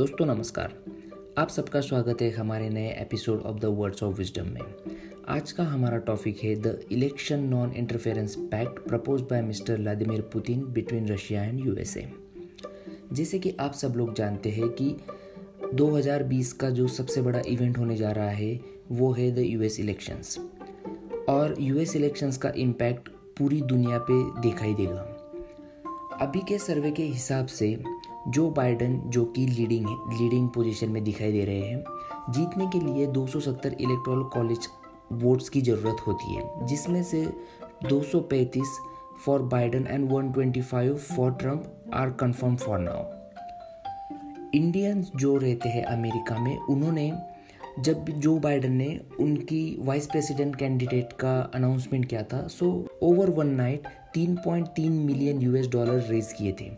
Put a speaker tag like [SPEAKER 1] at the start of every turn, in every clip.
[SPEAKER 1] दोस्तों, नमस्कार। आप सबका स्वागत है हमारे नए episode of the words of wisdom में। आज का हमारा टॉपिक है the election non interference pact propose by mister Vladimir Putin between Russia and USA जैसे कि आप सब लोग जानते हैं कि 2020 का जो सबसे बड़ा इवेंट होने जा रहा है, वो है द यूएस इलेक्शंस और यूएस इलेक्शंस का इम्पैक्ट पूरी दुनिया पे दिखाई देगा। अभी के सर्वे के हिसाब से जो बाइडन, जो कि लीडिंग है, लीडिंग पोजीशन में दिखाई दे रहे हैं, जीतने के लिए 270 इलेक्ट्रॉल कॉलेज वोट्स की ज़रूरत होती है, जिसमें से 235 for Biden and 125 for Trump are confirm for now. Indians जो रहते हैं अमेरिका में, उन्होंने जब जो बाइडन ने उनकी वाइस प्रेसिडेंट कैंडिडेट का अनाउंसमेंट किया था, so over one night 3.3 million US dollar raise किए थे।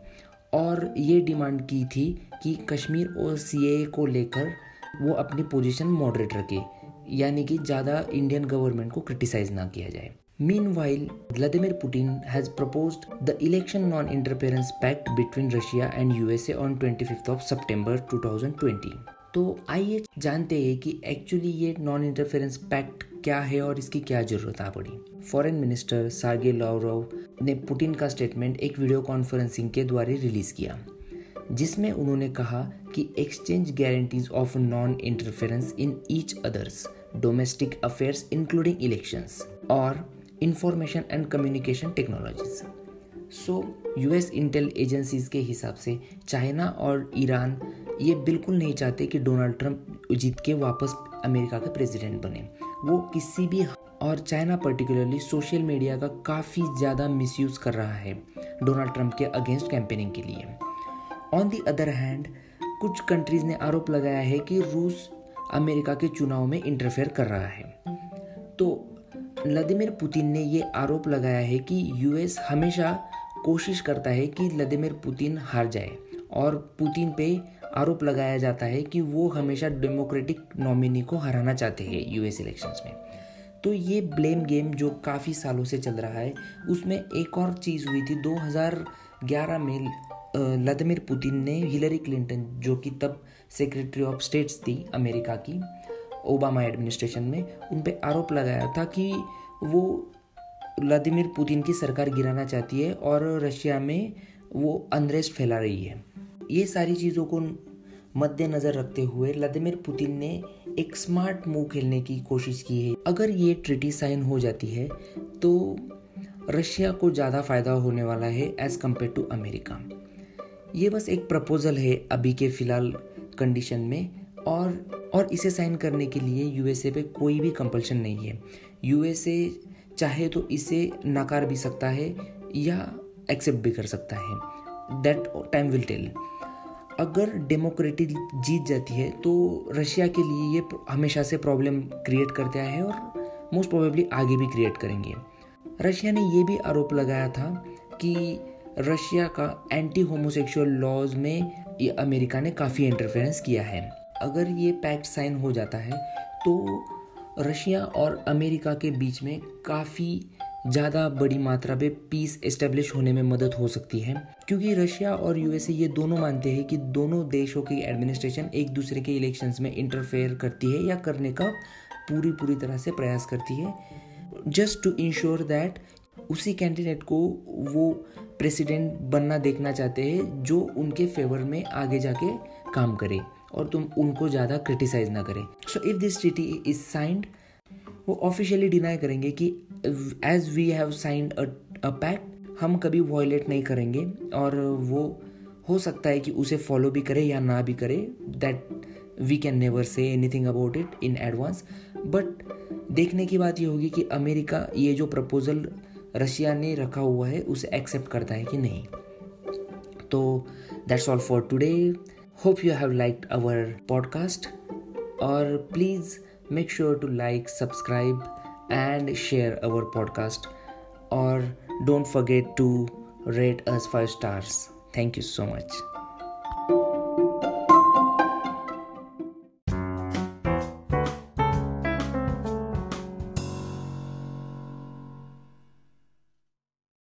[SPEAKER 1] और ये डिमांड की थी कि कश्मीर और सी को लेकर वो अपनी पोजीशन मॉडरेट रखे यानी कि ज़्यादा इंडियन गवर्नमेंट को क्रिटिसाइज ना किया जाए। Meanwhile Vladimir Putin has propose the election non interference pact between Russia and USA on twenty fifth of सितंबर 2020 तो आइए जानते हैं कि एक्चुअली ये नॉन इंटरफेरेंस पैक्ट क्या है और इसकी क्या ज़रूरत आ पड़ी फॉरेन मिनिस्टर सार्गे लावरोव ने पुतिन का स्टेटमेंट एक वीडियो कॉन्फ्रेंसिंग के द्वारा रिलीज़ किया, जिसमें उन्होंने कहा कि exchange guarantees of non interference in each others domestic affairs including elections और information and communication technologies so US intel agencies के हिसाब से चाइना और ईरान ये बिल्कुल नहीं चाहते कि डोनाल्ड ट्रंप जीत के वापस अमेरिका का प्रेसिडेंट बने। वो किसी भी और चाइना पर्टिकुलरली सोशल मीडिया का काफ़ी ज़्यादा मिसयूज़ कर रहा है डोनाल्ड ट्रंप के अगेंस्ट कैंपेनिंग के लिए। ऑन दी अदर हैंड कुछ कंट्रीज़ ने आरोप लगाया है कि रूस अमेरिका के चुनाव में इंटरफेयर कर रहा है। तो व्लादिमिर पुतिन ने ये आरोप लगाया है कि यूएस हमेशा कोशिश करता है कि व्लादिमिर पुतिन हार जाए और पुतिन पे आरोप लगाया जाता है कि वो हमेशा डेमोक्रेटिक नॉमिनी को हराना चाहते हैं यूएस इलेक्शंस में। तो ये ब्लेम गेम जो काफ़ी सालों से चल रहा है, उसमें एक और चीज़ हुई थी। 2011 में व्लादिमिर पुतिन ने हिलरी क्लिंटन, जो कि तब सेक्रेटरी ऑफ़ स्टेट्स थी अमेरिका की, ओबामा एडमिनिस्ट्रेशन में, उन पर आरोप लगाया था कि वो व्लादिमिर पुतिन की सरकार गिराना चाहती है और रशिया में वो अनरेस्ट फैला रही है। ये सारी चीज़ों को मद्देनज़र रखते हुए व्लादिमिर पुतिन ने एक स्मार्ट मूव खेलने की कोशिश की है। अगर ये ट्रिटी साइन हो जाती है तो रशिया को ज़्यादा फ़ायदा होने वाला है एज़ कंपेयर टू अमेरिका। ये बस एक प्रपोज़ल है अभी के फ़िलहाल कंडीशन में और और इसे साइन करने के लिए यूएसए पे कोई भी कंपल्शन नहीं है। यूएसए चाहे तो इसे नकार भी सकता है या एक्सेप्ट भी कर सकता है। दैट टाइम विल टेल अगर डेमोक्रेटिक जीत जाती है तो रशिया के लिए ये हमेशा से प्रॉब्लम क्रिएट करते आए हैं और मोस्ट प्रोबेबली आगे भी क्रिएट करेंगे। रशिया ने ये भी आरोप लगाया था कि रशिया का एंटी होमोसेक्सुअल लॉज में ये अमेरिका ने काफ़ी इंटरफेरेंस किया है। अगर ये पैक्ट साइन हो जाता है तो रशिया और अमेरिका के बीच में काफ़ी ज़्यादा बड़ी मात्रा में पीस एस्टेब्लिश होने में मदद हो सकती है। क्योंकि रशिया और यूएसए ये दोनों मानते हैं कि दोनों देशों की एडमिनिस्ट्रेशन एक दूसरे के इलेक्शंस में इंटरफेयर करती है या करने का पूरी पूरी तरह से प्रयास करती है। जस्ट टू इंश्योर दैट उसी कैंडिडेट को वो प्रेसिडेंट बनना देखना चाहते हैं जो उनके फेवर में आगे जाके काम करे। और तुम उनको ज़्यादा क्रिटिसाइज ना करें। So if this treaty is signed वो ऑफिशियली डिनाई करेंगे कि as we have signed a pact हम कभी वॉयलेट नहीं करेंगे और वो हो सकता है कि उसे फॉलो भी करे या ना भी करे that we can never say anything about it in advance but देखने की बात ये होगी कि अमेरिका ये जो प्रपोज़ल रशिया ने रखा हुआ है, उसे एक्सेप्ट करता है कि नहीं। तो that's all for today Hope you have liked our podcast, or please make sure to like, subscribe, and share our podcast. Or don't forget to rate us five stars. Thank you so much.